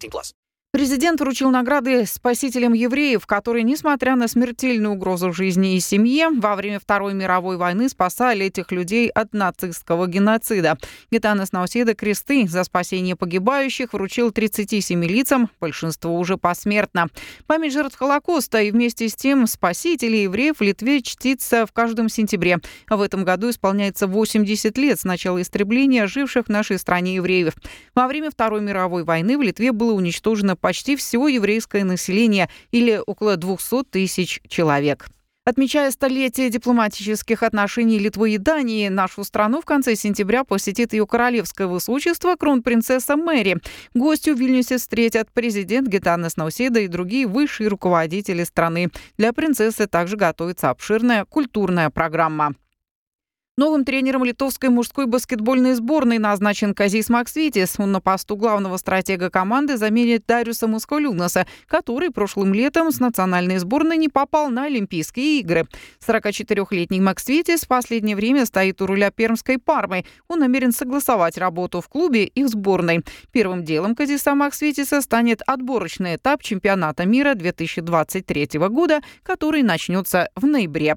18 plus. Президент вручил награды спасителям евреев, которые, несмотря на смертельную угрозу жизни и семье, во время Второй мировой войны спасали этих людей от нацистского геноцида. Гитанес Науседа кресты за спасение погибающих вручил 37 лицам, большинство уже посмертно. Память жертв Холокоста и вместе с тем спасителей евреев в Литве чтится в каждом сентябре. В этом году исполняется 80 лет с начала истребления живших в нашей стране евреев. Во время Второй мировой войны в Литве было уничтожено почти все еврейское население, или около 200 тысяч человек. Отмечая столетие дипломатических отношений Литвы и Дании, нашу страну в конце сентября посетит ее королевское высочество кронпринцесса Мэри. Гостю в Вильнюсе встретят президент Гитанес Науседа и другие высшие руководители страны. Для принцессы также готовится обширная культурная программа. Новым тренером литовской мужской баскетбольной сборной назначен Казис Максвитис. Он на посту главного стратега команды заменит Дариуса Мускулюнаса, который прошлым летом с национальной сборной не попал на Олимпийские игры. 44-летний Максвитис в последнее время стоит у руля пермской Пармы. Он намерен согласовать работу в клубе и в сборной. Первым делом Казиса Максвитиса станет отборочный этап чемпионата мира 2023 года, который начнется в ноябре.